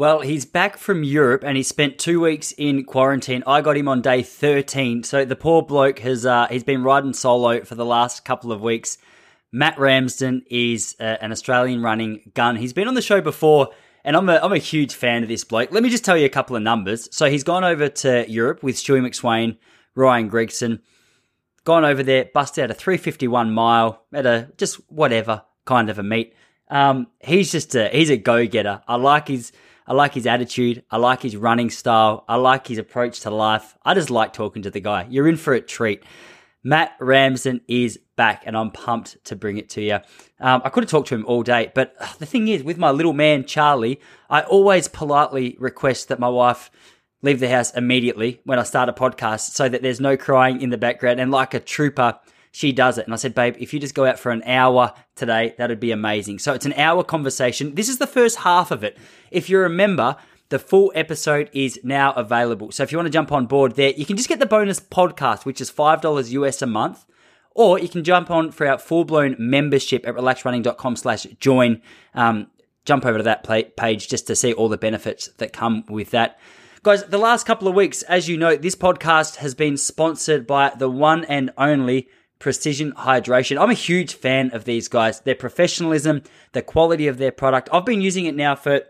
Well, he's back from Europe and he spent two weeks in quarantine. I got him on day 13. So the poor bloke has uh, he's been riding solo for the last couple of weeks. Matt Ramsden is uh, an Australian running gun. He's been on the show before and I'm a, I'm a huge fan of this bloke. Let me just tell you a couple of numbers. So he's gone over to Europe with Stewie McSweyn, Ryan Gregson, gone over there, busted out a 351 mile at a just whatever kind of a meet. Um, he's just a he's a go getter. I like his I like his attitude. I like his running style. I like his approach to life. I just like talking to the guy. You're in for a treat. Matt Ramsden is back, and I'm pumped to bring it to you. Um, I could have talked to him all day, but the thing is, with my little man Charlie, I always politely request that my wife leave the house immediately when I start a podcast so that there's no crying in the background. And like a trooper, she does it. And I said, babe, if you just go out for an hour today, that'd be amazing. So it's an hour conversation. This is the first half of it. If you remember, the full episode is now available. So if you want to jump on board there, you can just get the bonus podcast, which is $5 US a month. Or you can jump on for our full blown membership at relaxrunning.com slash join. Um, jump over to that page just to see all the benefits that come with that. Guys, the last couple of weeks, as you know, this podcast has been sponsored by the one and only Precision Hydration. I'm a huge fan of these guys, their professionalism, the quality of their product. I've been using it now for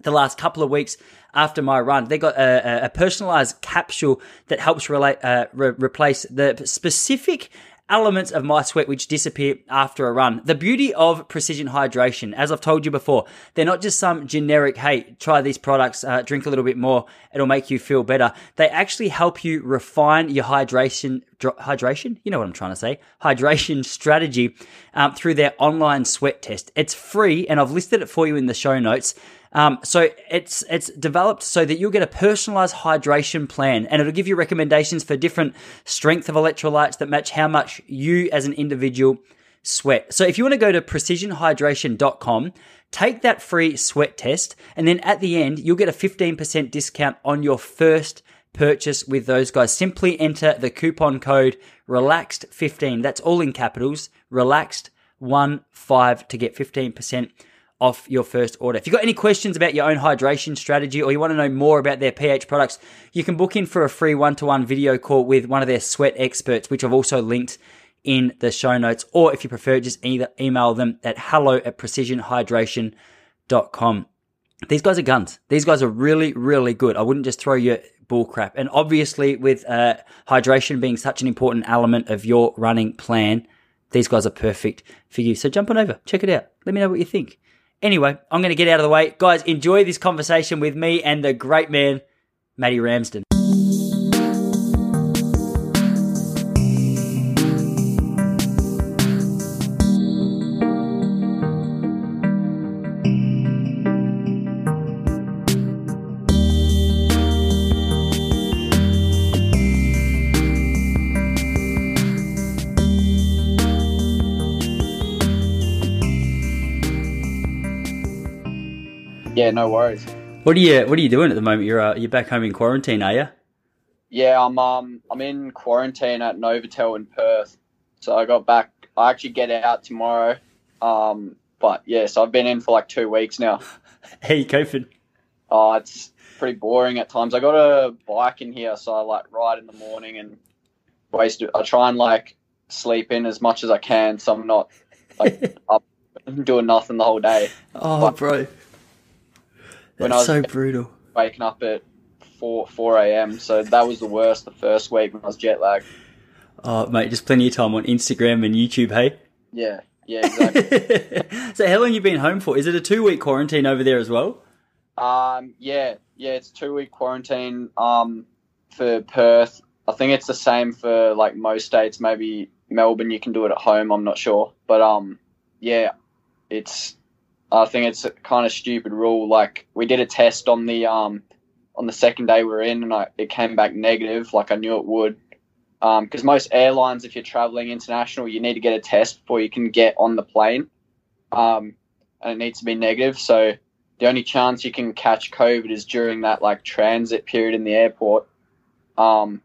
the last couple of weeks after my run. They got a, a personalized capsule that helps relate, uh, re- replace the specific elements of my sweat which disappear after a run. The beauty of precision hydration, as I've told you before, they're not just some generic, hey, try these products, uh, drink a little bit more, it'll make you feel better. They actually help you refine your hydration, hydration, you know what I'm trying to say, hydration strategy um, through their online sweat test. It's free and I've listed it for you in the show notes. Um, so it's it's developed so that you'll get a personalized hydration plan, and it'll give you recommendations for different strength of electrolytes that match how much you as an individual sweat. So if you want to go to precisionhydration.com, take that free sweat test, and then at the end you'll get a 15% discount on your first purchase with those guys. Simply enter the coupon code relaxed15. That's all in capitals, relaxed one five to get 15% off your first order. If you've got any questions about your own hydration strategy or you want to know more about their pH products, you can book in for a free one to one video call with one of their sweat experts, which I've also linked in the show notes. Or if you prefer, just email them at hello at precisionhydration.com. These guys are guns. These guys are really, really good. I wouldn't just throw you bull crap. And obviously, with uh, hydration being such an important element of your running plan, these guys are perfect for you. So jump on over, check it out. Let me know what you think. Anyway, I'm going to get out of the way. Guys, enjoy this conversation with me and the great man, Matty Ramsden. Yeah, no worries. What are you What are you doing at the moment? You're uh, you're back home in quarantine, are you? Yeah, I'm um I'm in quarantine at Novotel in Perth. So I got back. I actually get out tomorrow. Um, but yeah, so I've been in for like two weeks now. How you coping? Oh, it's pretty boring at times. I got a bike in here, so I like ride in the morning and waste. I try and like sleep in as much as I can, so I'm not like up doing nothing the whole day. Oh, but, bro when That's I was so brutal. Waking up at four four a.m. So that was the worst. The first week when I was jet lagged. Oh, mate, just plenty of time on Instagram and YouTube, hey? Yeah, yeah, exactly. so, how long you been home for? Is it a two week quarantine over there as well? Um, yeah, yeah, it's two week quarantine. Um, for Perth, I think it's the same for like most states. Maybe Melbourne, you can do it at home. I'm not sure, but um, yeah, it's I think it's a kind of stupid rule. Like we did a test on the um on the second day we are in, and I, it came back negative. Like I knew it would, because um, most airlines, if you're traveling international, you need to get a test before you can get on the plane, um, and it needs to be negative. So the only chance you can catch COVID is during that like transit period in the airport. Um,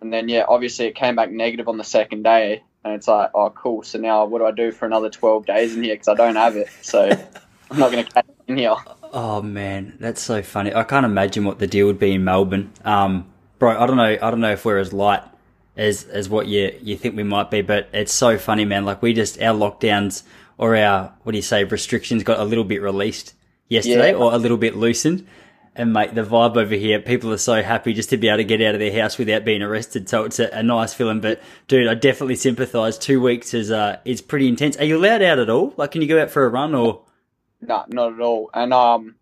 and then yeah, obviously it came back negative on the second day, and it's like, oh, cool. So now what do I do for another 12 days in here? Because I don't have it. So I'm not going to catch it in here. Oh man, that's so funny. I can't imagine what the deal would be in Melbourne. Um, bro, I don't know. I don't know if we're as light as as what you you think we might be, but it's so funny, man. Like we just our lockdowns or our what do you say restrictions got a little bit released yesterday Yeah. or a little bit loosened. And mate, the vibe over here, people are so happy just to be able to get out of their house without being arrested. So it's a, a nice feeling. But dude, I definitely sympathise. Two weeks is uh is pretty intense. Are you allowed out at all? Like, can you go out for a run or? No, not at all. And um,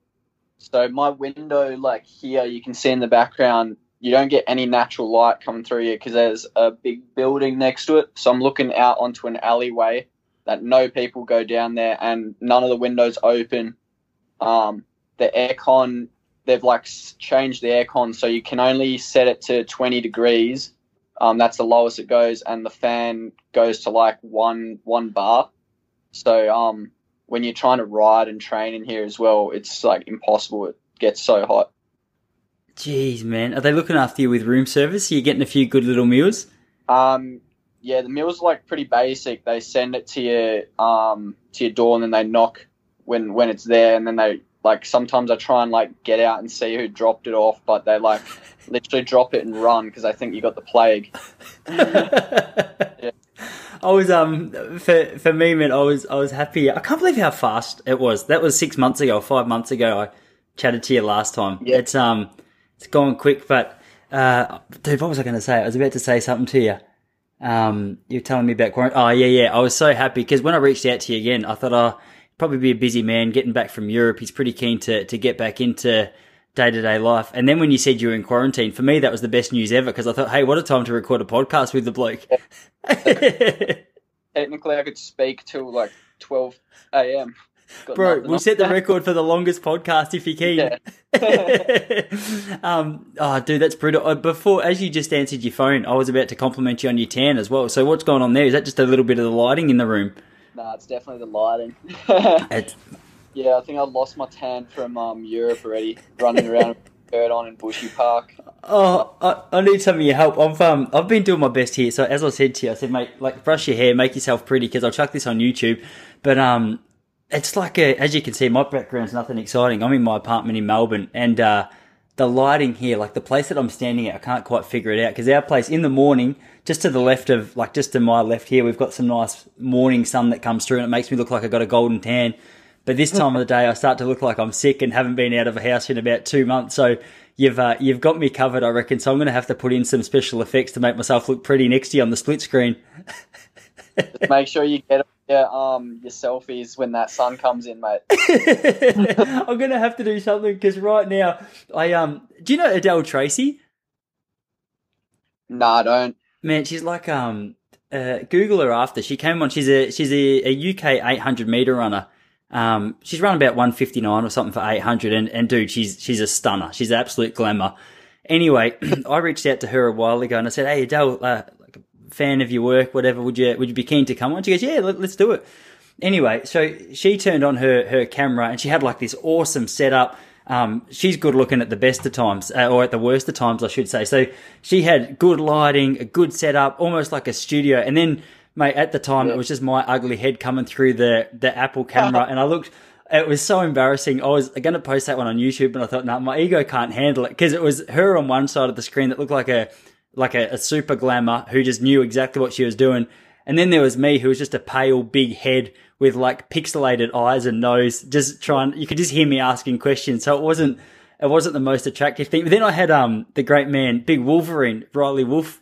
so my window, like here, you can see in the background, you don't get any natural light coming through here because there's a big building next to it. So I'm looking out onto an alleyway that no people go down there, and none of the windows open. Um, the aircon, they've like changed the aircon, so you can only set it to 20 degrees. Um, that's the lowest it goes, and the fan goes to like one one bar. So um, when you're trying to ride and train in here as well, it's like impossible. It gets so hot. Jeez, man, are they looking after you with room service? Are you getting a few good little meals? Um, yeah, the meal's are like pretty basic. They send it to your um to your door and then they knock when when it's there, and then they like sometimes I try and like get out and see who dropped it off, but they like literally drop it and run because they think you got the plague. I was um for for me, man. I was I was happy. I can't believe how fast it was. That was six months ago, five months ago. I chatted to you last time. Yeah. It's um it's gone quick, but uh, dude, what was I going to say? I was about to say something to you. Um, you're telling me about quarantine. Oh yeah, yeah. I was so happy because when I reached out to you again, I thought, oh, probably be a busy man getting back from Europe. He's pretty keen to to get back into day to day life. And then when you said you were in quarantine, for me that was the best news ever because I thought, hey, what a time to record a podcast with the bloke. Technically, I could speak till like 12 a.m. Bro, we'll set the record for the longest podcast if you can. Yeah. um, oh, dude, that's brutal. Uh, Before, as you just answered your phone, I was about to compliment you on your tan as well. So, what's going on there? Is that just a little bit of the lighting in the room? Nah, it's definitely the lighting. Yeah, I think I lost my tan from um, Europe already, running around shirt on in Bushy Park. oh, I, I need some of your help. I've um, I've been doing my best here. So, as I said to you, I said, mate, like brush your hair, make yourself pretty, because I'll chuck this on YouTube. But um, it's like a, as you can see, my background's nothing exciting. I'm in my apartment in Melbourne, and uh, the lighting here, like the place that I'm standing at, I can't quite figure it out because our place in the morning, just to the left of, like just to my left here, we've got some nice morning sun that comes through, and it makes me look like I've got a golden tan. But this time of the day, I start to look like I'm sick and haven't been out of a house in about two months. So you've uh, you've got me covered, I reckon. So I'm going to have to put in some special effects to make myself look pretty next to you on the split screen. Just make sure you get your um your selfies when that sun comes in, mate. I'm gonna have to do something because right now I um. Do you know Adele Tracey? Nah, I don't. Man, she's like um. Uh, Google her after she came on. She's a she's a, a UK 800 meter runner. Um, she's run about 159 or something for 800, and and dude, she's she's a stunner. She's absolute glamour. Anyway, I reached out to her a while ago and I said, "Hey Adele, uh, fan of your work, whatever. Would you would you be keen to come on?" She goes, "Yeah, let, let's do it." Anyway, so she turned on her her camera and she had like this awesome setup. Um, she's good looking at the best of times, uh, or at the worst of times, I should say. So she had good lighting, a good setup, almost like a studio. And then, mate, at the time, Yeah. it was just my ugly head coming through the the Apple camera, and I looked. It was so embarrassing. I was going to post that one on YouTube, and I thought, no, my ego can't handle it because it was her on one side of the screen that looked like a like a, a super glamour who just knew exactly what she was doing, and then there was me who was just a pale, big head with like pixelated eyes and nose, just trying. You could just hear me asking questions, so it wasn't it wasn't the most attractive thing. But then I had um the great man, Big Wolverine, Riley Wolf,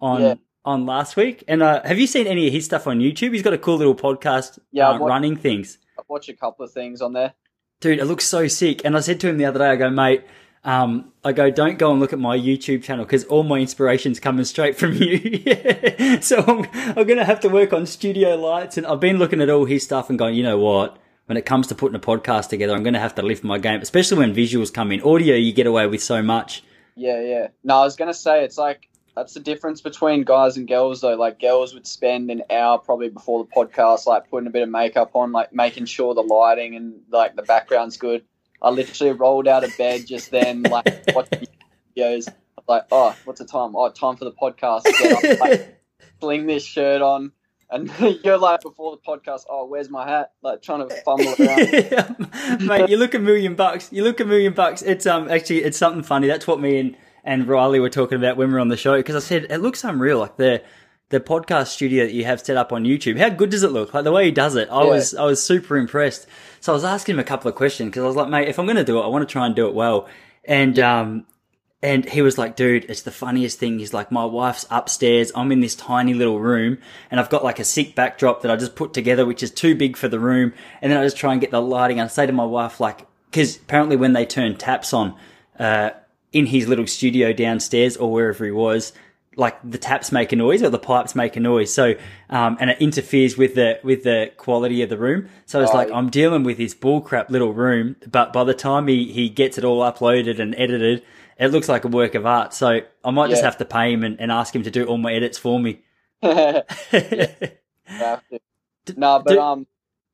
on Yeah. on last week. And uh, have you seen any of his stuff on YouTube? He's got a cool little podcast, Yeah, uh, watched- running things. I've watched a couple of things on there. Dude, it looks so sick. And I said to him the other day, I go, mate, um, I go, don't go and look at my YouTube channel because all my inspiration's coming straight from you. so I'm, I'm going to have to work on studio lights. And I've been looking at all his stuff and going, you know what? When it comes to putting a podcast together, I'm going to have to lift my game, especially when visuals come in. Audio, you get away with so much. Yeah, yeah. No, I was gonna say it's like that's the difference between guys and girls though. Like girls would spend an hour probably before the podcast, like putting a bit of makeup on, like making sure the lighting and like the background's good. I literally rolled out of bed just then, like watching videos. Like, oh, what's the time? Oh, time for the podcast. Get up, like, fling this shirt on, And you're like before the podcast, oh, where's my hat? Like trying to fumble around. Mate, you look a million bucks. You look a million bucks. It's um actually it's something funny. That's what me and and Riley were talking about when we were on the show because I said it looks unreal. Like the the podcast studio that you have set up on YouTube. How good does it look? Like the way he does it, I Yeah. was I was super impressed. So I was asking him a couple of questions because I was like, mate, if I'm going to do it, I want to try and do it well. And um and he was like, dude, it's the funniest thing. He's like, my wife's upstairs. I'm in this tiny little room and I've got like a sick backdrop that I just put together, which is too big for the room. And then I just try and get the lighting. And I say to my wife, like, cause apparently when they turn taps on, uh, in his little studio downstairs or wherever he was, like the taps make a noise or the pipes make a noise. So, um, and it interferes with the, with the quality of the room. So it's Oh, like, yeah. I'm dealing with this bullcrap little room, but by the time he, he gets it all uploaded and edited, it looks like a work of art. So I might just have to pay him and, and ask him to do all my edits for me. to. No, but do- um,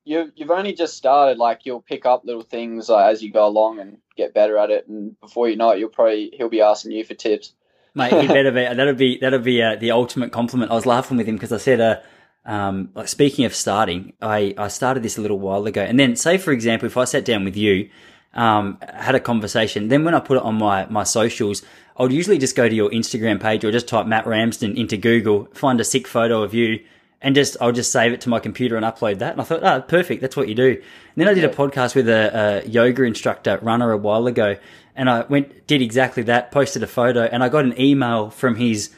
you you've only just started. Like you'll pick up little things like, as you go along and get better at it, and before you know it, you'll probably he'll be asking you for tips. Mate, he better be. That'll be that'll be uh, the ultimate compliment. I was laughing with him because I said, uh, um, like speaking of starting, I I started this a little while ago, and then say for example, if I sat down with you, um, had a conversation, then when I put it on my my socials, I would usually just go to your Instagram page or just type Matt Ramsden into Google, find a sick photo of you. And just, I'll just save it to my computer and upload that. And I thought, ah, perfect. That's what you do. And then I did a podcast with a, a yoga instructor runner a while ago, and I went did exactly that. Posted a photo, and I got an email from his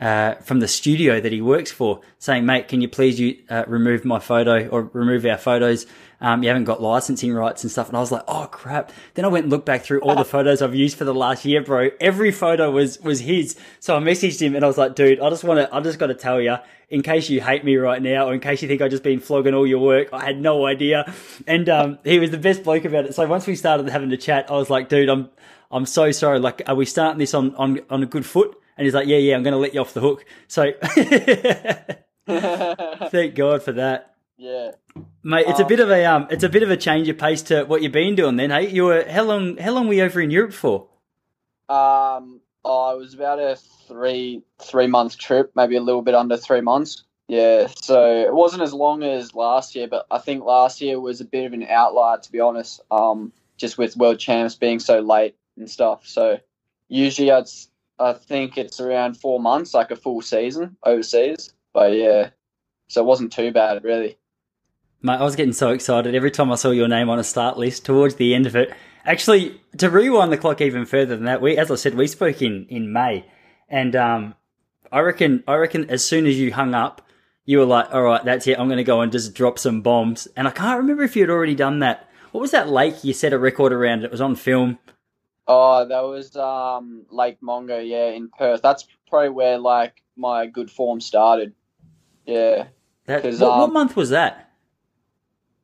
uh, from the studio that he works for saying, "Mate, can you please you uh, remove my photo or remove our photos? Um, you haven't got licensing rights and stuff." And I was like, "Oh crap!" Then I went and looked back through all the photos I've used for the last year, bro. Every photo was was his. So I messaged him and I was like, "Dude, I just want to, I just got to tell you." In case you hate me right now, or in case you think I've just been flogging all your work, I had no idea. And um, he was the best bloke about it. So once we started having to chat, I was like, dude, I'm I'm so sorry. Like, are we starting this on on, on a good foot? And he's like, yeah, yeah, I'm going to let you off the hook. So thank God for that. Yeah. Mate, it's a Um, bit of a um, it's a bit of a change of pace to what you've been doing. Then, hey, you were how long? How long were you over in Europe for? Um, oh, it was about a three three month trip, maybe a little bit under three months. Yeah, so it wasn't as long as last year, but I think last year was a bit of an outlier, to be honest. Um, just with world champs being so late and stuff. So usually I'd I think it's around four months, like a full season overseas. But yeah, so it wasn't too bad really. Mate, I was getting so excited every time I saw your name on a start list towards the end of it. Actually, to rewind the clock even further than that, we, as I said, we spoke in, in May, and um, I reckon, I reckon, as soon as you hung up, you were like, "All right, that's it. I'm going to go and just drop some bombs." And I can't remember if you had already done that. What was that lake you set a record around? It was on film. Oh, that was um Lake Monger, yeah, in Perth. That's probably where like my good form started. Yeah. That, what, what um, month was that?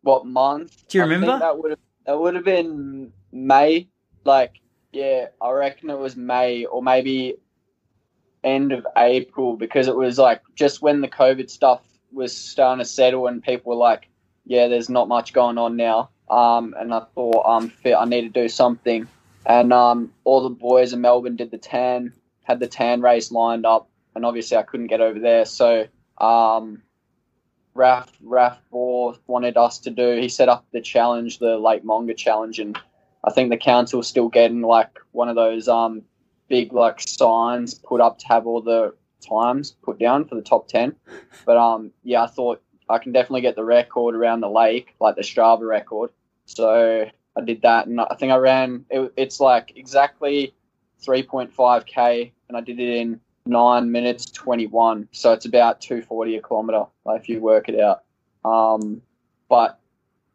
What month? Do you I think remember? that would have that would have been May. Like, yeah, I reckon it was May or maybe end of April because it was like just when the COVID stuff was starting to settle and people were like, yeah, there's not much going on now. Um, and I thought I'm fit. I need to do something. And um, all the boys in Melbourne did the tan, had the tan race lined up, and obviously I couldn't get over there. So um, Raf Raf Bohr wanted us to do. He set up the challenge, the Lake Monger challenge, and I think the council's still getting like one of those um big like signs put up to have all the times put down for the top ten. But um yeah, I thought I can definitely get the record around the lake, like the Strava record. So I did that, and I think I ran. It, it's like exactly 3.5k, and I did it in nine minutes 21. So it's about 240 a kilometer, if you work it out. Um, but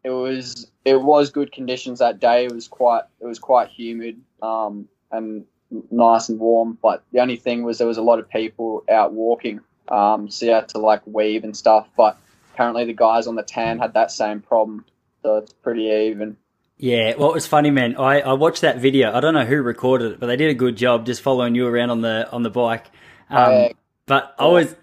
it was it was good conditions that day. It was quite it was quite humid um, and nice and warm. But the only thing was there was a lot of people out walking, um, so you had to like weave and stuff. But apparently the guys on the tan had that same problem, so it's pretty even. Yeah, well, it was funny, man. I, I watched that video. I don't know who recorded it, but they did a good job just following you around on the on the bike. Um, Uh, but I was,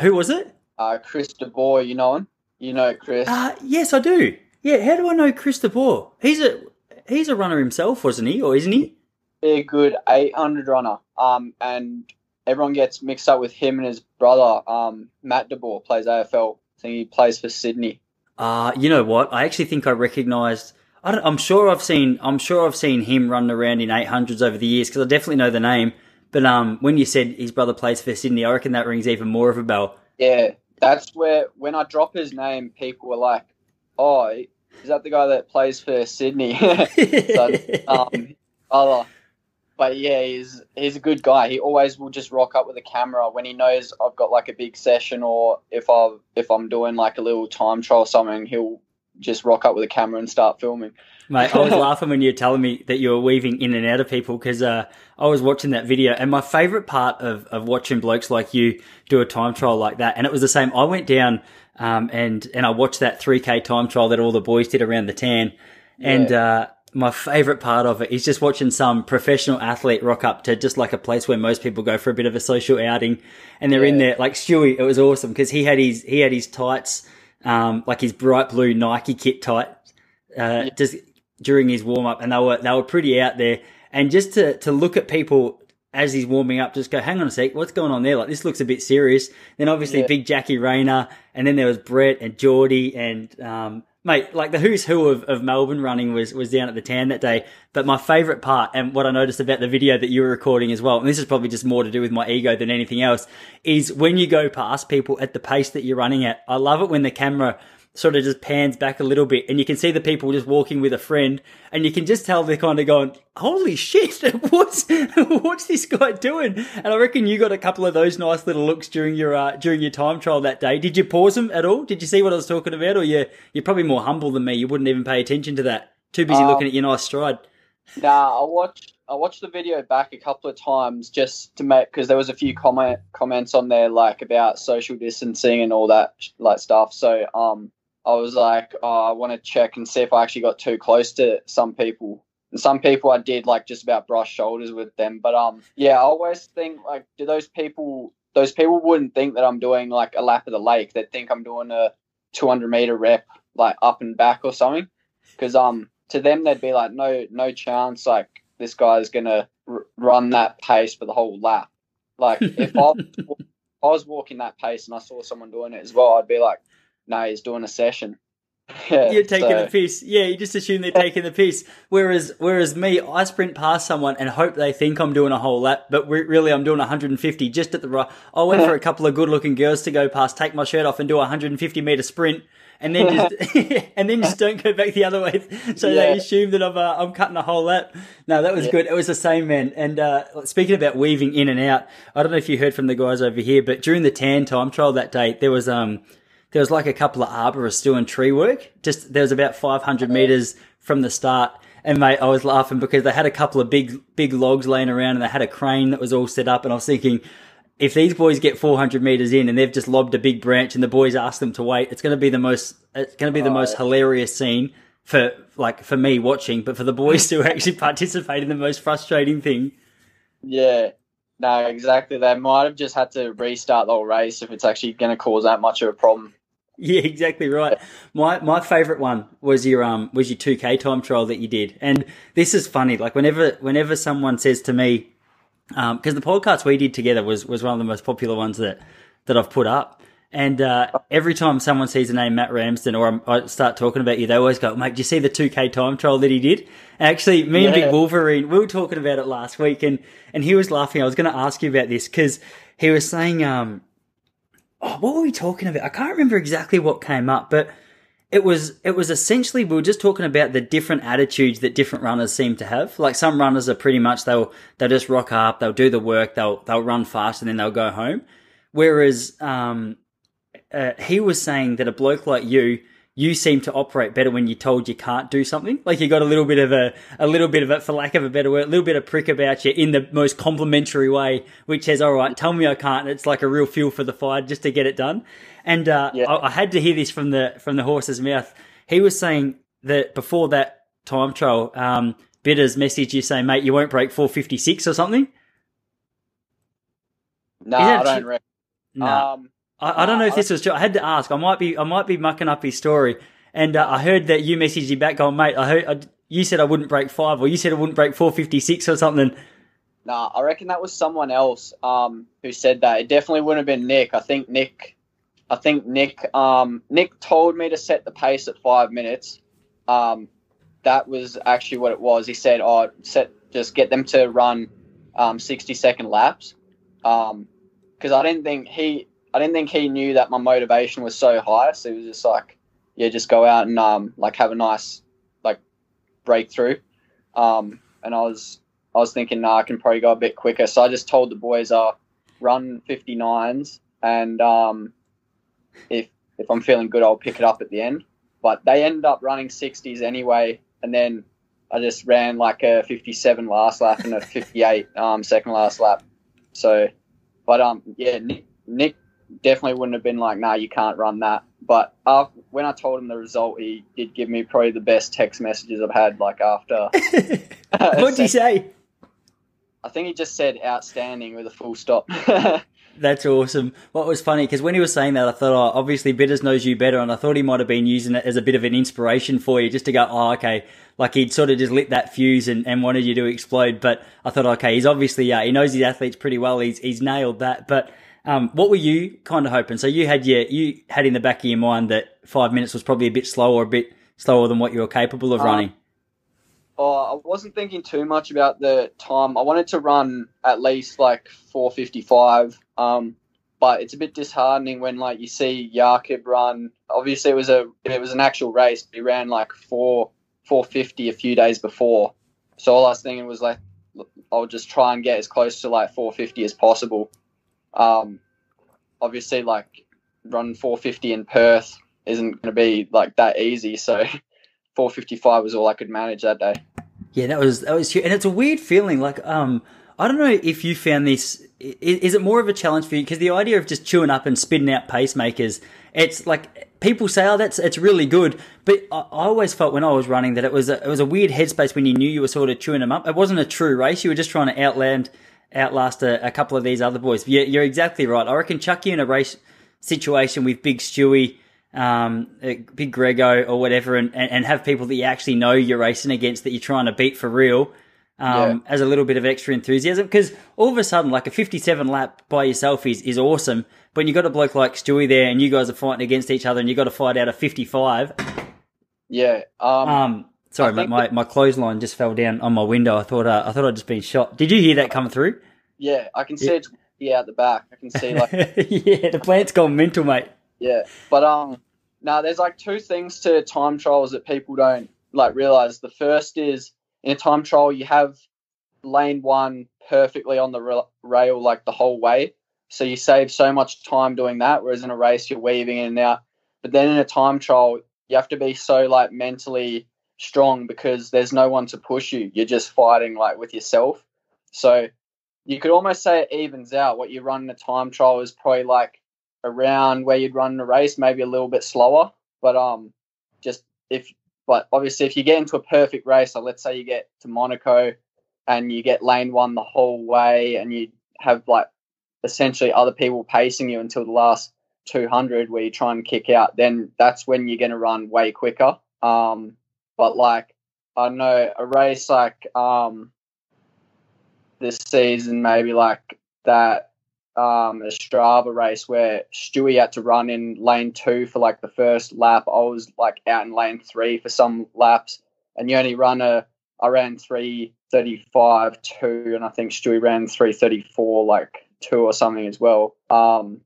who was it? uh, Chris DeBoer, you know him? You know Chris? Uh, yes, I do. Yeah, how do I know Chris DeBoer? He's a he's a runner himself, wasn't he, or isn't he? a good 800 runner. Um, and everyone gets mixed up with him and his brother. Um, Matt DeBoer plays AFL. I think he plays for Sydney. Uh, you know what? I actually think I recognised. I am sure I've seen. I'm sure I've seen him run around in 800s over the years because I definitely know the name. But um, when you said his brother plays for Sydney, I reckon that rings even more of a bell. Yeah, that's where when I drop his name, people were like, "Oh, is that the guy that plays for Sydney?" um, other but yeah, he's he's a good guy. He always will just rock up with a camera when he knows I've got like a big session or if I if I'm doing like a little time trial or something, he'll just rock up with a camera and start filming. Mate, I was laughing when you were telling me that you were weaving in and out of people because uh, I was watching that video, and my favourite part of, of watching blokes like you do a time trial like that, and it was the same. I went down um, and and I watched that 3K time trial that all the boys did around the tan, and yeah. uh, my favorite part of it is just watching some professional athlete rock up to just like a place where most people go for a bit of a social outing and they're yeah. in there like Stewie. It was awesome because he had his, he had his tights, um, like his bright blue Nike kit tight, uh, yeah. just during his warm up and they were, they were pretty out there. And just to, to look at people as he's warming up, just go, hang on a sec, what's going on there? Like, this looks a bit serious. Then obviously yeah. big Jackie Rayner, and then there was Brett and Geordie and, um, mate, like the who's who of, of Melbourne running was, was down at the tan that day. But my favourite part, and what I noticed about the video that you were recording as well, and this is probably just more to do with my ego than anything else, is when you go past people at the pace that you're running at. I love it when the camera sort of just pans back a little bit and you can see the people just walking with a friend and you can just tell they're kind of going, holy shit, what's, what's this guy doing? And I reckon you got a couple of those nice little looks during your, uh, during your time trial that day. Did you pause them at all? Did you see what I was talking about? Or you, you're probably more humble than me. You wouldn't even pay attention to that. Too busy um, looking at your nice stride. Nah, I watched, I watched the video back a couple of times just to make because there was a few comment comments on there like about social distancing and all that like stuff. So um, I was like, oh, I want to check and see if I actually got too close to some people. And some people I did like just about brush shoulders with them. But um, yeah, I always think like, do those people? Those people wouldn't think that I'm doing like a lap of the lake. They'd think I'm doing a 200 meter rep like up and back or something. Because um, to them they'd be like, no, no chance. Like this guy's gonna r- run that pace for the whole lap. Like if I, if I was walking that pace and I saw someone doing it as well, I'd be like, no, he's doing a session. Yeah, You're taking so. the piss. Yeah, you just assume they're taking the piss. Whereas, whereas me, I sprint past someone and hope they think I'm doing a whole lap, but really I'm doing 150 just at the right. I went for a couple of good-looking girls to go past, take my shirt off, and do a 150 meter sprint, and then just and then just don't go back the other way. So yeah. they assume that I'm uh, I'm cutting a whole lap. No, that was yeah. good. It was the same man. And uh, speaking about weaving in and out, I don't know if you heard from the guys over here, but during the tan time trial that day, there was um there was like a couple of arborists doing tree work. Just there was about 500 meters from the start. And mate, I was laughing because they had a couple of big, big logs laying around and they had a crane that was all set up. And I was thinking, if these boys get 400 meters in and they've just lobbed a big branch and the boys ask them to wait, it's going to be the most, it's going to be the oh. most hilarious scene for like for me watching, but for the boys to actually participate in the most frustrating thing. Yeah, no, exactly. They might have just had to restart the whole race if it's actually going to cause that much of a problem. Yeah, exactly right. My my favorite one was your um was your 2k time trial that you did. And this is funny like whenever whenever someone says to me um because the podcast we did together was was one of the most popular ones that that I've put up. And uh, every time someone sees the name Matt Ramsden or I'm, i start talking about you, they always go, mate, do you see the 2K time trial that he did? actually, me yeah. and Big Wolverine, we were talking about it last week and, and he was laughing. I was going to ask you about this because he was saying, um, oh, what were we talking about? I can't remember exactly what came up, but it was it was essentially we were just talking about the different attitudes that different runners seem to have. Like some runners are pretty much they'll they'll just rock up, they'll do the work, they'll they'll run fast, and then they'll go home. Whereas um, uh, he was saying that a bloke like you you seem to operate better when you're told you can't do something. Like you got a little bit of a, a little bit of it, for lack of a better word, a little bit of prick about you in the most complimentary way, which says, all right, tell me I can't. It's like a real fuel for the fire just to get it done. And, uh, yeah. I, I, had to hear this from the, from the horse's mouth. He was saying that before that time trial, um, Bitters message you saying, mate, you won't break 456 or something. No, I don't reckon. No. Um, I, I don't know if this was true. I had to ask. I might be, I might be mucking up his story. And uh, I heard that you messaged him back going, mate, I heard, I, you said I wouldn't break five, or you said I wouldn't break 456 or something. Nah, I reckon that was someone else um, who said that. It definitely wouldn't have been Nick. I think Nick I think Nick um, Nick told me to set the pace at five minutes. Um, that was actually what it was. He said, "Oh, set just get them to run um, sixty second laps," because um, I didn't think he I didn't think he knew that my motivation was so high. So he was just like, "Yeah, just go out and um, like have a nice like breakthrough." Um, and I was I was thinking, nah, I can probably go a bit quicker. So I just told the boys, "Uh, run 59s, and um, if if I'm feeling good, I'll pick it up at the end." But they ended up running 60s anyway, and then I just ran like a 57 last lap and a 58 um, second last lap. So, but um, yeah, Nick, Nick definitely wouldn't have been like, "Nah, you can't run that." But uh, when I told him the result, he did give me probably the best text messages I've had. Like after, what did he say? I think he just said outstanding with a full stop. That's awesome. What was funny because when he was saying that, I thought, oh, obviously Bitters knows you better, and I thought he might have been using it as a bit of an inspiration for you, just to go, oh, okay, like he'd sort of just lit that fuse and, and wanted you to explode. But I thought, okay, he's obviously uh, he knows his athletes pretty well. He's he's nailed that. But um, what were you kind of hoping? So you had your you had in the back of your mind that five minutes was probably a bit slower, a bit slower than what you were capable of um, running. Oh, I wasn't thinking too much about the time. I wanted to run at least like 455. Um, but it's a bit disheartening when like you see Jakob run. Obviously, it was a it was an actual race. He ran like four 450 a few days before. So all I was thinking was like, I'll just try and get as close to like 450 as possible. Um, obviously, like run 450 in Perth isn't going to be like that easy. So 455 was all I could manage that day. Yeah, that was that was, and it's a weird feeling. Like, um, I don't know if you found this. Is, is it more of a challenge for you? Because the idea of just chewing up and spitting out pacemakers, it's like people say, "Oh, that's it's really good," but I, I, always felt when I was running that it was a, it was a weird headspace when you knew you were sort of chewing them up. It wasn't a true race; you were just trying to outland, outlast a, a couple of these other boys. Yeah, you're exactly right. I reckon chuck you in a race situation with Big Stewie um, Big Grego or whatever, and, and have people that you actually know you're racing against that you're trying to beat for real. Um, yeah. as a little bit of extra enthusiasm because all of a sudden, like a 57 lap by yourself is, is awesome. But when you got a bloke like Stewie there and you guys are fighting against each other and you've got to fight out a 55. Yeah. Um, um sorry, mate, my, my clothesline just fell down on my window. I thought, uh, I thought I'd just been shot. Did you hear that come through? Yeah, I can see yeah. it's yeah, at the back. I can see like, yeah, the plant's gone mental, mate. Yeah, but um, now there's like two things to time trials that people don't like realize. The first is in a time trial you have lane one perfectly on the rail like the whole way, so you save so much time doing that. Whereas in a race you're weaving in and out. But then in a time trial you have to be so like mentally strong because there's no one to push you. You're just fighting like with yourself. So you could almost say it evens out. What you run in a time trial is probably like around where you'd run in a race, maybe a little bit slower. But um, just if but obviously if you get into a perfect race, so let's say you get to Monaco and you get lane one the whole way, and you have like essentially other people pacing you until the last 200 where you try and kick out, then that's when you're going to run way quicker. Um, but like I know a race like um this season, maybe like that um, Ostrava race where Stewie had to run in lane two for like the first lap. I was like out in lane three for some laps, and you only run a. I ran three thirty five two, and I think Stewie ran three thirty four like two or something as well. Um,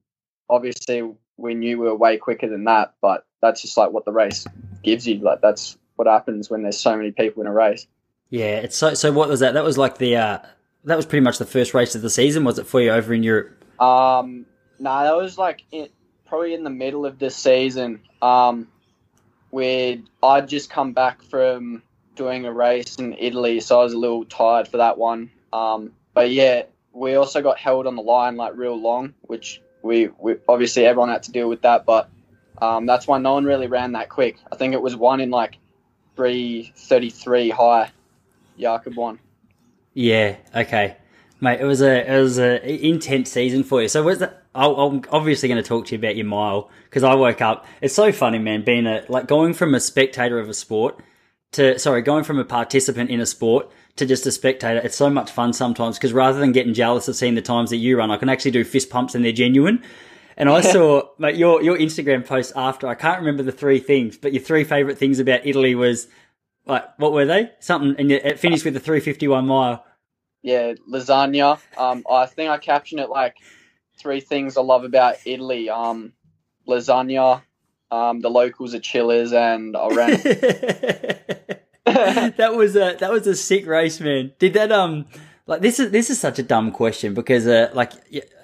obviously we knew we were way quicker than that, but that's just like what the race gives you. Like that's what happens when there's so many people in a race. Yeah, it's so. So what was that? That was like the. Uh, that was pretty much the first race of the season, was it for you over in Europe? Um, no, nah, that was like in, probably in the middle of the season. Um, where I'd just come back from doing a race in Italy, so I was a little tired for that one. Um, but yeah, we also got held on the line like real long, which we, we obviously everyone had to deal with that. But um, that's why no one really ran that quick. I think it was one in like three thirty three high. Jakob won. Yeah. Okay. Mate, it was a it was a intense season for you. So was that? I'm obviously going to talk to you about your mile because I woke up. It's so funny, man. Being a like going from a spectator of a sport to sorry, going from a participant in a sport to just a spectator. It's so much fun sometimes because rather than getting jealous of seeing the times that you run, I can actually do fist pumps and they're genuine. And I saw mate, your your Instagram post after. I can't remember the three things, but your three favorite things about Italy was like what were they? Something, and it finished with the three fifty one mile. Yeah, lasagna. Um, I think I captioned it like three things I love about Italy. Um, lasagna. Um, the locals are chillers, and I ran. that was a that was a sick race, man. Did that um like this is this is such a dumb question because uh, like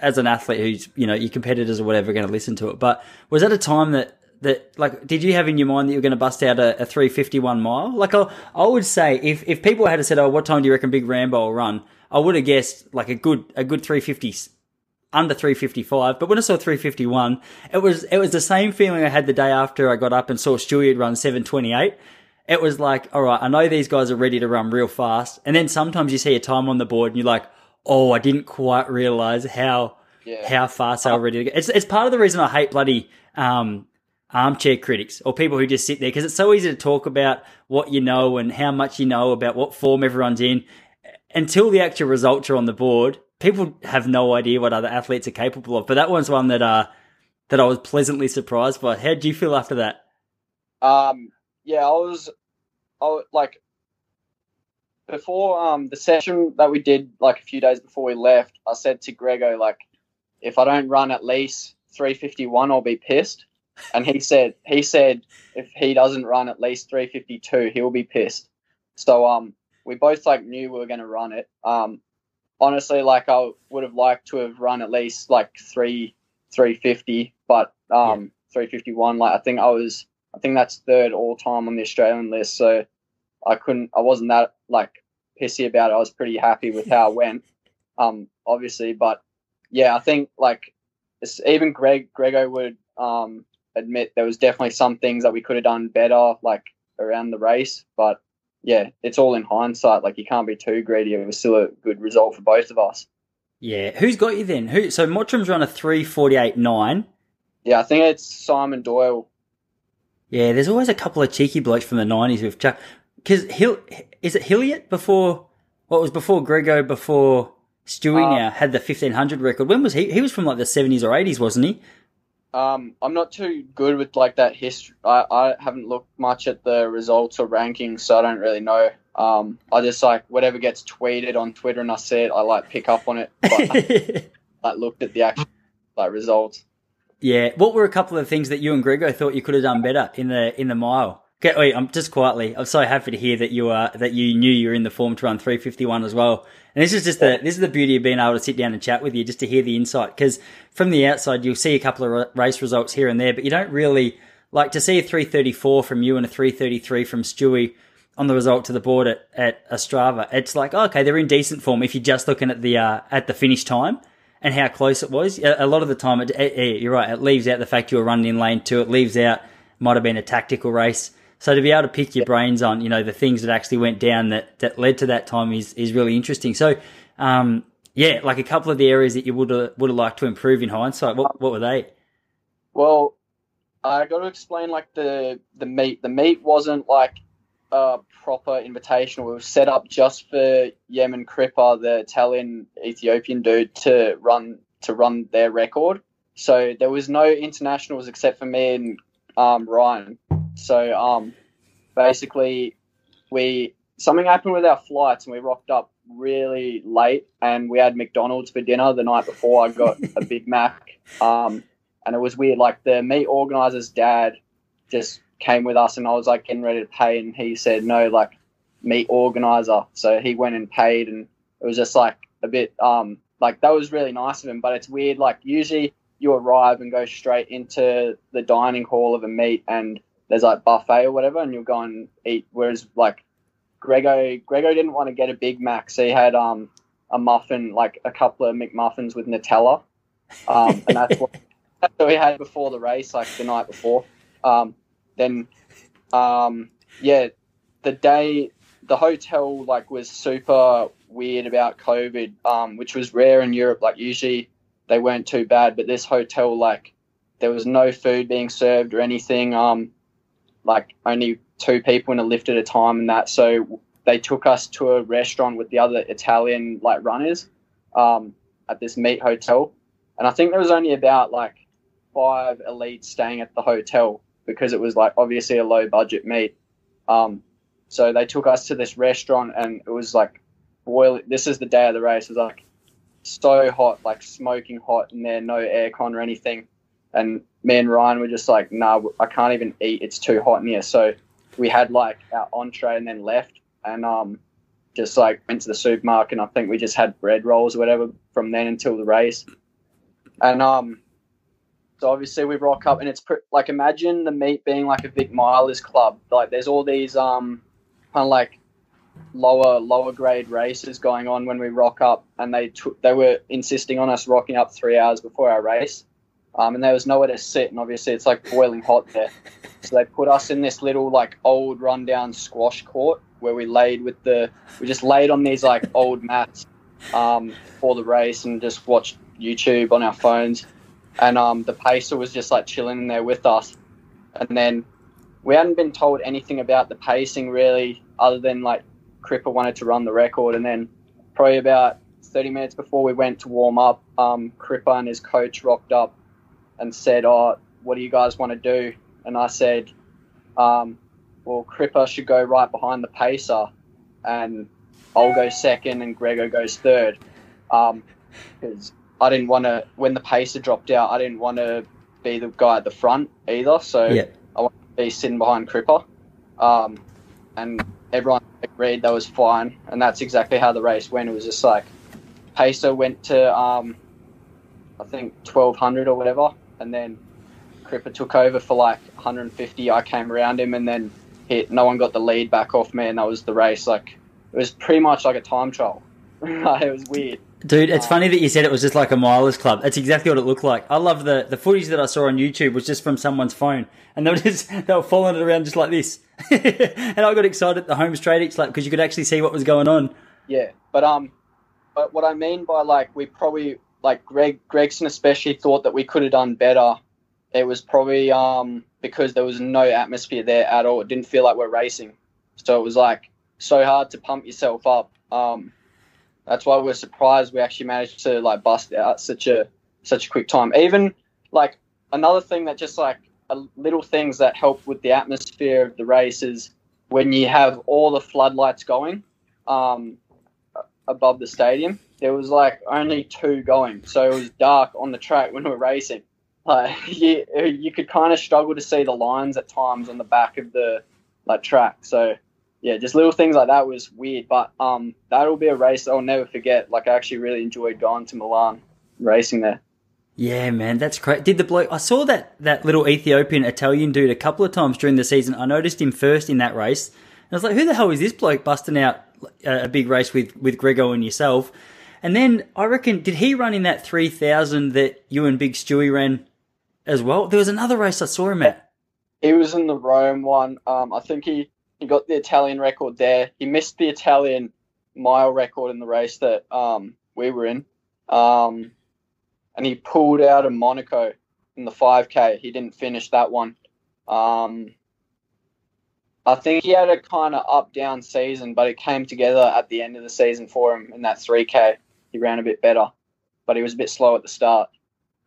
as an athlete who's you know your competitors or whatever are going to listen to it, but was that a time that that like did you have in your mind that you were going to bust out a, a 351 mile? Like I, I would say if if people had said, "Oh, what time do you reckon Big Rambo will run?" I would have guessed like a good a good 350 under 355. But when I saw 351, it was it was the same feeling I had the day after I got up and saw Stewie run 728 it was like, all right, I know these guys are ready to run real fast. And then sometimes you see a time on the board and you're like, oh, I didn't quite realize how, yeah. how fast they were ready to go. It's, it's part of the reason I hate bloody, um, armchair critics or people who just sit there because it's so easy to talk about what you know and how much you know about what form everyone's in until the actual results are on the board. People have no idea what other athletes are capable of. But that one's one that, uh, that I was pleasantly surprised by. How do you feel after that? Um, yeah, I was, I was, like before um the session that we did like a few days before we left. I said to Grego like, if I don't run at least 351, I'll be pissed. And he said he said if he doesn't run at least 352, he'll be pissed. So um we both like knew we were going to run it. Um honestly like I would have liked to have run at least like 3 350, but um yeah. 351 like I think I was I think that's third all time on the Australian list. So I couldn't, I wasn't that like pissy about it. I was pretty happy with how it went, um, obviously. But yeah, I think like even Greg, Grego would um, admit there was definitely some things that we could have done better, like around the race. But yeah, it's all in hindsight. Like you can't be too greedy. It was still a good result for both of us. Yeah, who's got you then? Who? So Mottram's run a three forty eight nine. Yeah, I think it's Simon Doyle yeah, there's always a couple of cheeky blokes from the nineties with Chuck. Because Hill is it Hilliard before what was before Grego before Stewie uh, now had the fifteen hundred record. When was he? He was from like the seventies or eighties, wasn't he? Um, I'm not too good with like that history. I, I haven't looked much at the results or rankings, so I don't really know. Um, I just like whatever gets tweeted on Twitter and I see it, I like pick up on it. But I, like looked at the actual like results. Yeah. What were a couple of things that you and Grego thought you could have done better in the in the mile? Okay, wait, I'm just quietly. I'm so happy to hear that you are that you knew you were in the form to run 351 as well. And this is just the this is the beauty of being able to sit down and chat with you, just to hear the insight. Because from the outside, you'll see a couple of race results here and there, but you don't really like to see a 334 from you and a 333 from Stewie on the result to the board at at Ostrava. It's like okay, they're in decent form if you're just looking at the uh, at the finish time and how close it was. A lot of the time, it, it, you're right. It leaves out the fact you were running in lane two. It leaves out might have been a tactical race. So to be able to pick your brains on, you know, the things that actually went down that, that led to that time is, is really interesting. So, um, yeah, like a couple of the areas that you would have, would have liked to improve in hindsight. What, what were they? Well, I got to explain like the, the meat. the meat wasn't like a proper invitation. We was set up just for Yeman Crippa, the Italian Ethiopian dude, to run to run their record. So there was no internationals except for me and um, Ryan. So um, basically, we something happened with our flights and we rocked up really late and we had McDonald's for dinner the night before. I got a Big Mac, um, and it was weird. Like the meet organizer's dad just came with us and I was like getting ready to pay and he said no like meet organizer. So he went and paid and it was just like a bit um like that was really nice of him but it's weird like usually you arrive and go straight into the dining hall of a meet and there's like buffet or whatever and you'll go and eat whereas like Grego Grego didn't want to get a Big Mac so he had um a muffin like a couple of McMuffins with Nutella um and that's what that's what we had before the race like the night before um then um, yeah, the day the hotel like was super weird about COVID, um, which was rare in Europe. Like usually they weren't too bad, but this hotel like there was no food being served or anything. Um, like only two people in a lift at a time, and that. So they took us to a restaurant with the other Italian like runners um, at this meat hotel, and I think there was only about like five elites staying at the hotel because it was like obviously a low budget meet. Um, so they took us to this restaurant and it was like boiling. This is the day of the race. It was like so hot, like smoking hot, and there no aircon or anything. And me and Ryan were just like, nah, I can't even eat. It's too hot in here. So we had like our entree and then left and um, just like went to the supermarket. And I think we just had bread rolls or whatever from then until the race. And um, so obviously we rock up and it's pr- like imagine the meet being like a Vic Milers club. Like there's all these um, kind of like lower lower grade races going on when we rock up, and they took they were insisting on us rocking up three hours before our race. Um, and there was nowhere to sit, and obviously it's like boiling hot there. So they put us in this little like old rundown squash court where we laid with the we just laid on these like old mats um, for the race and just watched YouTube on our phones. And um, the pacer was just like chilling in there with us. And then we hadn't been told anything about the pacing really, other than like Crippa wanted to run the record. And then probably about 30 minutes before we went to warm up, um, Crippa and his coach rocked up and said, "Oh, what do you guys want to do?" And I said, um, "Well, Crippa should go right behind the pacer, and I'll go second, and Grego goes third, because um, I didn't want to. When the pacer dropped out, I didn't want to be the guy at the front either. So yeah. I wanted to be sitting behind Crippa, um, and everyone agreed that was fine, and that's exactly how the race went. It was just like pacer went to." Um, I think 1200 or whatever, and then Crippa took over for like 150. I came around him and then hit. No one got the lead back off me, and that was the race. Like it was pretty much like a time trial. it was weird. Dude, it's funny that you said it was just like a milers club. That's exactly what it looked like. I love the the footage that I saw on YouTube was just from someone's phone, and they were just they were following it around just like this. and I got excited at the home straight each lap because you could actually see what was going on. Yeah, but um, but what I mean by like we probably like Greg Gregson especially thought that we could have done better. It was probably um, because there was no atmosphere there at all. It didn't feel like we're racing, so it was like so hard to pump yourself up. Um, that's why we're surprised we actually managed to like bust out such a such a quick time. Even like another thing that just like little things that help with the atmosphere of the race is when you have all the floodlights going um, above the stadium there was like only two going, so it was dark on the track when we were racing. Like you, you could kind of struggle to see the lines at times on the back of the like track. So yeah, just little things like that was weird, but um, that'll be a race I'll never forget. Like I actually really enjoyed going to Milan, racing there. Yeah, man, that's great. Did the bloke? I saw that that little Ethiopian Italian dude a couple of times during the season. I noticed him first in that race, and I was like, "Who the hell is this bloke busting out a, a big race with with Grego and yourself?" And then I reckon, did he run in that 3000 that you and Big Stewie ran as well? There was another race I saw him at. He was in the Rome one. Um, I think he, he got the Italian record there. He missed the Italian mile record in the race that um, we were in. Um, and he pulled out of Monaco in the 5K. He didn't finish that one. Um, I think he had a kind of up down season, but it came together at the end of the season for him in that 3K he ran a bit better, but he was a bit slow at the start.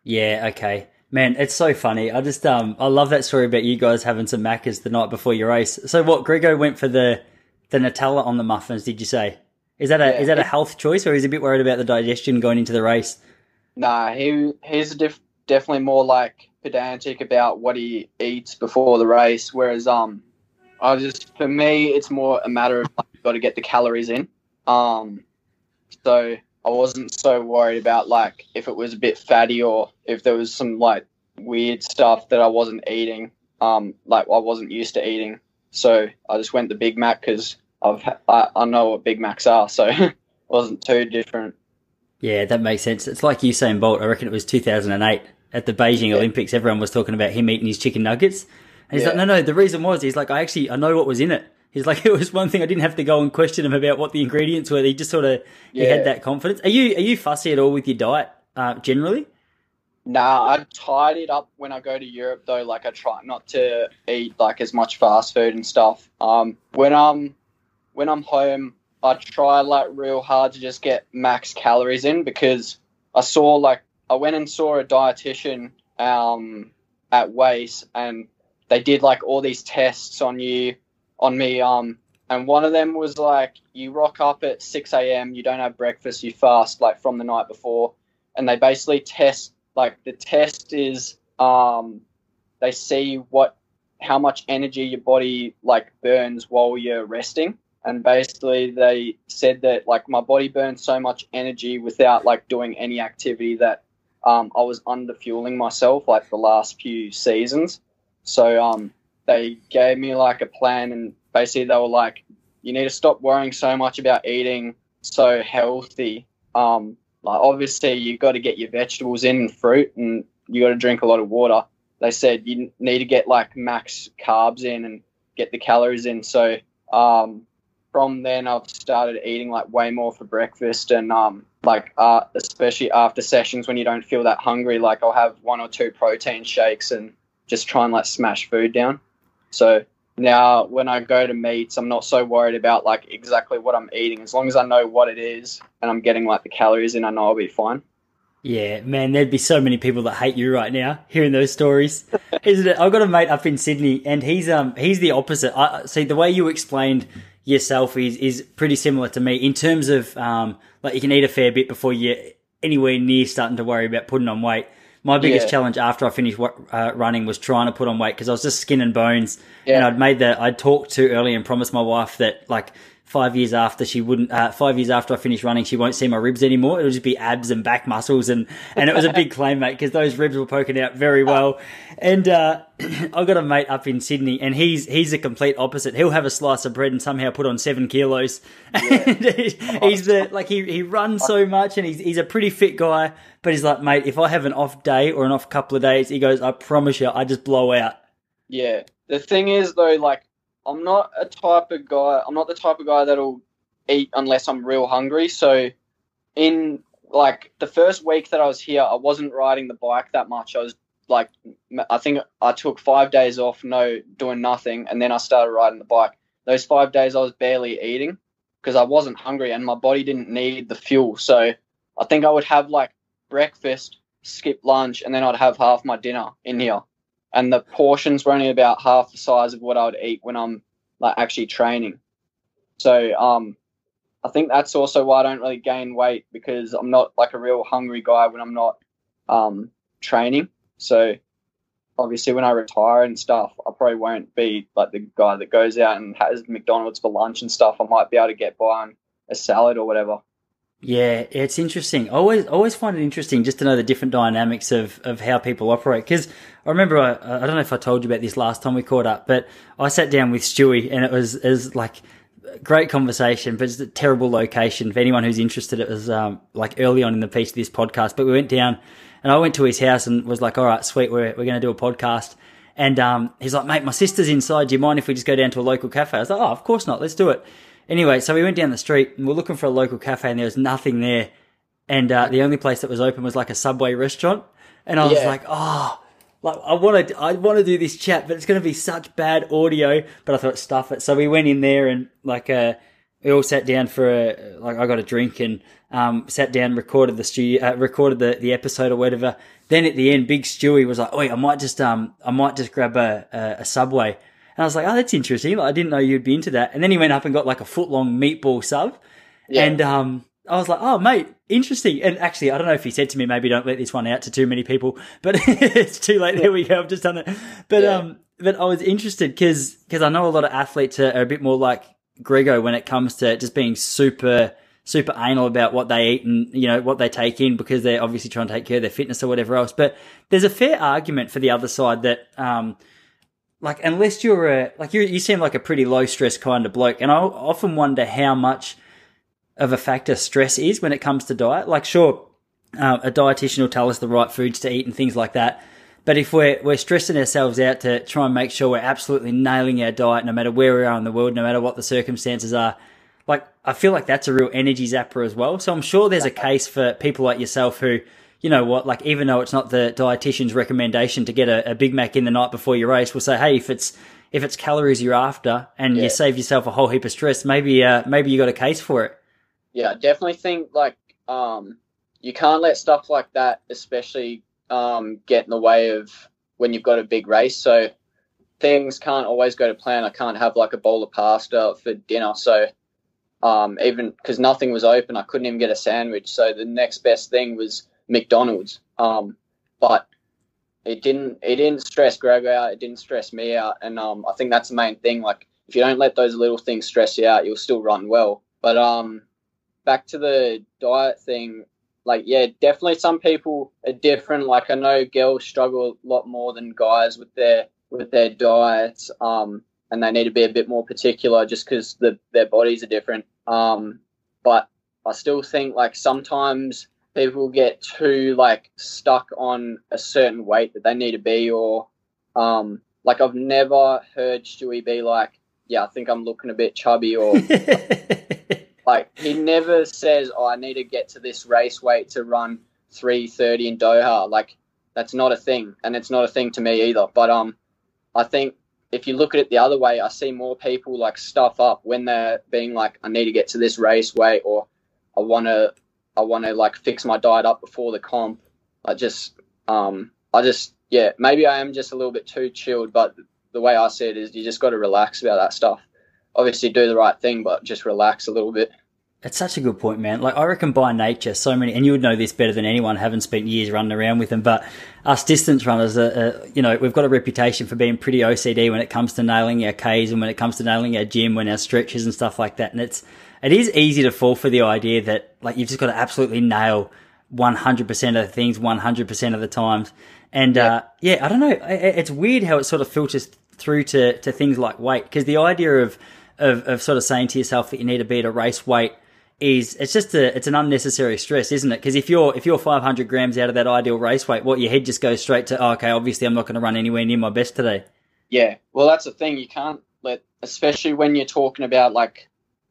Yeah, okay. Man, it's so funny. I just um I love that story about you guys having some Maccas the night before your race. So what, Grego went for the the Nutella on the muffins, did you say? Is that a yeah, is that a health choice or is he a bit worried about the digestion going into the race? Nah, he he's def- definitely more like pedantic about what he eats before the race, whereas um I just for me it's more a matter of like, got to get the calories in. Um so I wasn't so worried about like if it was a bit fatty or if there was some like weird stuff that I wasn't eating. Um, like I wasn't used to eating, so I just went the Big Mac because I've I, I know what Big Macs are, so it wasn't too different. Yeah, that makes sense. It's like Usain Bolt. I reckon it was 2008 at the Beijing yeah. Olympics. Everyone was talking about him eating his chicken nuggets, and he's yeah. like, "No, no. The reason was he's like, I actually I know what was in it." He's like, it was one thing I didn't have to go and question him about what the ingredients were. He just sort of yeah. he had that confidence. Are you are you fussy at all with your diet uh, generally? Nah, I tied it up when I go to Europe though. Like I try not to eat like as much fast food and stuff. Um, when I'm when I'm home, I try like real hard to just get max calories in because I saw like I went and saw a dietitian um, at WAIS and they did like all these tests on you, on me. Um, and one of them was like, you rock up at six a.m. You don't have breakfast. You fast like from the night before, and they basically test. Like the test is, um, they see what how much energy your body like burns while you're resting and basically they said that like my body burns so much energy without like doing any activity that um, I was under fueling myself like the last few seasons. So um, they gave me like a plan and basically they were like, you need to stop worrying so much about eating so healthy. Um, like obviously you got to get your vegetables in and fruit and you got to drink a lot of water. They said you need to get like max carbs in and get the calories in. So um, from then I've started eating like way more for breakfast and um like uh, especially after sessions when you don't feel that hungry like I'll have one or two protein shakes and just try and like smash food down. So now when I go to meets I'm not so worried about like exactly what I'm eating as long as I know what it is and I'm getting like the calories in I know I'll be fine. Yeah, man, there'd be so many people that hate you right now hearing those stories, isn't it? I've got a mate up in Sydney, and he's um he's the opposite. I see the way you explained yourself is is pretty similar to me in terms of um like you can eat a fair bit before you're anywhere near starting to worry about putting on weight. My biggest yeah. challenge after I finished uh, running was trying to put on weight because I was just skin and bones, yeah. and I'd made that I'd talked too early and promised my wife that like five years after she wouldn't uh, five years after I finished running she won't see my ribs anymore. It'll just be abs and back muscles and and it was a big claim mate because those ribs were poking out very well. And uh, I got a mate up in Sydney and he's he's a complete opposite. He'll have a slice of bread and somehow put on seven kilos. Yeah. he's the like he, he runs so much and he's, he's a pretty fit guy but he's like mate if I have an off day or an off couple of days he goes I promise you I just blow out. Yeah. The thing is though like I'm not a type of guy. I'm not the type of guy that'll eat unless I'm real hungry. So, in like the first week that I was here, I wasn't riding the bike that much. I was like, I think I took five days off, no doing nothing, and then I started riding the bike. Those five days, I was barely eating because I wasn't hungry and my body didn't need the fuel. So, I think I would have like breakfast, skip lunch, and then I'd have half my dinner in here and the portions were only about half the size of what I would eat when I'm like actually training. So um, I think that's also why I don't really gain weight because I'm not like a real hungry guy when I'm not um, training. So obviously when I retire and stuff, I probably won't be like the guy that goes out and has McDonald's for lunch and stuff. I might be able to get by on a salad or whatever. Yeah, it's interesting. Always always find it interesting just to know the different dynamics of, of how people operate. Because I remember I, I don't know if I told you about this last time we caught up, but I sat down with Stewie and it was as like great conversation, but it's a terrible location for anyone who's interested. It was um, like early on in the piece of this podcast, but we went down and I went to his house and was like, "All right, sweet, we're we're going to do a podcast." And um, he's like, "Mate, my sister's inside. Do you mind if we just go down to a local cafe?" I was like, "Oh, of course not. Let's do it." Anyway, so we went down the street and we're looking for a local cafe and there was nothing there. And uh, the only place that was open was like a Subway restaurant. And I was yeah. like, oh, like I want to, I want to do this chat, but it's going to be such bad audio. But I thought stuff it. So we went in there and like, uh, we all sat down for a, like I got a drink and um, sat down, recorded the studio, uh, recorded the, the episode or whatever. Then at the end, Big Stewie was like, "Oh, I might just um, I might just grab a, a, a Subway." And I was like, oh, that's interesting. Like, I didn't know you'd be into that. And then he went up and got like a foot long meatball sub. Yeah. And um, I was like, oh, mate, interesting. And actually, I don't know if he said to me, maybe don't let this one out to too many people, but it's too late. There we go. I've just done it. But, yeah. um, but I was interested because, because I know a lot of athletes are, are, a bit more like Grego when it comes to just being super, super anal about what they eat and, you know, what they take in because they're obviously trying to take care of their fitness or whatever else. But there's a fair argument for the other side that, um, like unless you're a like you you seem like a pretty low stress kind of bloke, and I often wonder how much of a factor stress is when it comes to diet. Like, sure, uh, a dietitian will tell us the right foods to eat and things like that. But if we're we're stressing ourselves out to try and make sure we're absolutely nailing our diet, no matter where we are in the world, no matter what the circumstances are, like I feel like that's a real energy zapper as well. So I'm sure there's a case for people like yourself who you know what, like even though it's not the dietitian's recommendation to get a, a Big Mac in the night before your race, we'll say, hey, if it's if it's calories you're after and yeah. you save yourself a whole heap of stress, maybe uh, maybe you got a case for it. Yeah, I definitely think like um, you can't let stuff like that, especially um, get in the way of when you've got a big race. So things can't always go to plan. I can't have like a bowl of pasta for dinner. So um, even because nothing was open, I couldn't even get a sandwich. So the next best thing was McDonald's. Um, but it didn't it didn't stress Greg out. It didn't stress me out, and um, I think that's the main thing. Like if you don't let those little things stress you out, you'll still run well. But um, back to the diet thing. Like yeah, definitely some people are different. Like I know girls struggle a lot more than guys with their with their diets. Um, and they need to be a bit more particular just because the, their bodies are different. Um, but I still think like sometimes people get too like stuck on a certain weight that they need to be, or um, like I've never heard Stewie be like, "Yeah, I think I'm looking a bit chubby," or like he never says, "Oh, I need to get to this race weight to run 3:30 in Doha." Like that's not a thing, and it's not a thing to me either. But um, I think if you look at it the other way, I see more people like stuff up when they're being like, I need to get to this race weight or I want to, I want to like fix my diet up before the comp. I just, um, I just, yeah, maybe I am just a little bit too chilled, but the way I see it is you just got to relax about that stuff. Obviously do the right thing, but just relax a little bit. It's such a good point, man. Like I reckon by nature, so many, and you would know this better than anyone, having spent years running around with them. But us distance runners, are, you know, we've got a reputation for being pretty OCD when it comes to nailing our Ks and when it comes to nailing our gym, when our stretches and stuff like that. And it's it is easy to fall for the idea that like you've just got to absolutely nail 100% of the things 100% of the times. And yeah, uh, yeah I don't know. It's weird how it sort of filters through to, to things like weight because the idea of, of of sort of saying to yourself that you need to be at a race weight is it's just a it's an unnecessary stress, isn't it? Because if you're if you're 500 grams out of that ideal race weight, what your head just goes straight to oh, okay, obviously I'm not going to run anywhere near my best today. Yeah, well that's the thing you can't let, especially when you're talking about like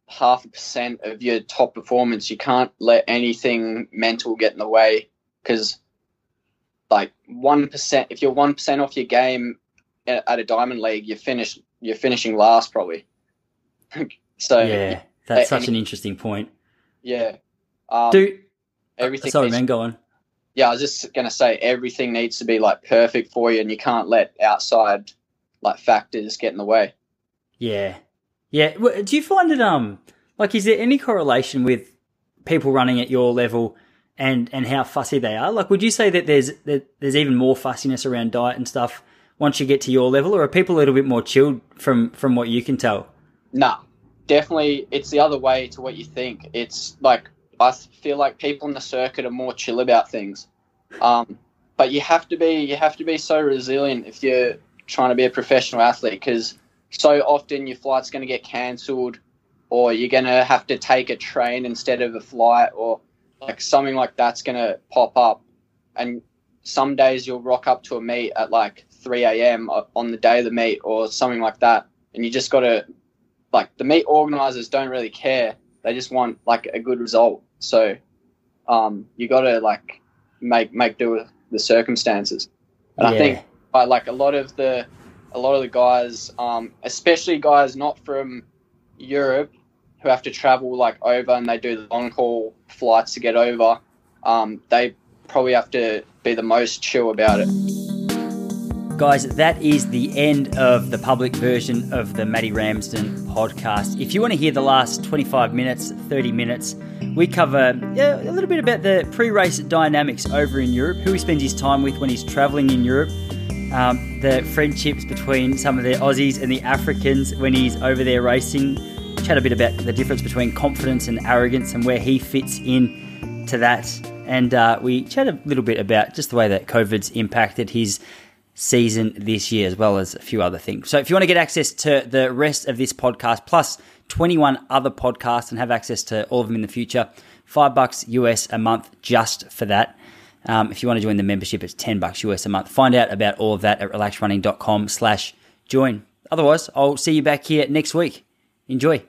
half a percent of your top performance, you can't let anything mental get in the way because like one percent, if you're one percent off your game at a diamond league, you're finished. You're finishing last probably. so yeah, that's such an interesting point. Yeah. Um, Dude, everything. Sorry, man. Go on. Yeah, I was just gonna say everything needs to be like perfect for you, and you can't let outside like factors get in the way. Yeah, yeah. Do you find it um like is there any correlation with people running at your level and and how fussy they are? Like, would you say that there's that there's even more fussiness around diet and stuff once you get to your level, or are people a little bit more chilled from from what you can tell? Nah, definitely it's the other way to what you think. It's like I feel like people in the circuit are more chill about things. Um, but you have to be you have to be so resilient if you're trying to be a professional athlete because so often your flight's going to get cancelled or you're going to have to take a train instead of a flight or like something like that's going to pop up and some days you'll rock up to a meet at like 3 a.m. on the day of the meet or something like that and you just got to like the meet organizers don't really care. They just want like a good result. So um, you got to like make make do with the circumstances. And yeah. I think by like a lot of the a lot of the guys, um, especially guys not from Europe, who have to travel like over and they do the long haul flights to get over, um, they probably have to be the most chill about it. Guys, that is the end of the public version of the Matty Ramsden podcast. If you want to hear the last 25 minutes, 30 minutes, we cover a little bit about the pre race dynamics over in Europe, who he spends his time with when he's traveling in Europe, um, the friendships between some of the Aussies and the Africans when he's over there racing. Chat a bit about the difference between confidence and arrogance and where he fits in to that. And uh, we chat a little bit about just the way that COVID's impacted his season this year, as well as a few other things. So if you want to get access to the rest of this podcast, plus 21 other podcasts and have access to all of them in the future, five bucks US a month just for that. Um, if you want to join the membership, it's 10 bucks US a month. Find out about all of that at relaxrunning.com slash join. Otherwise, I'll see you back here next week. Enjoy.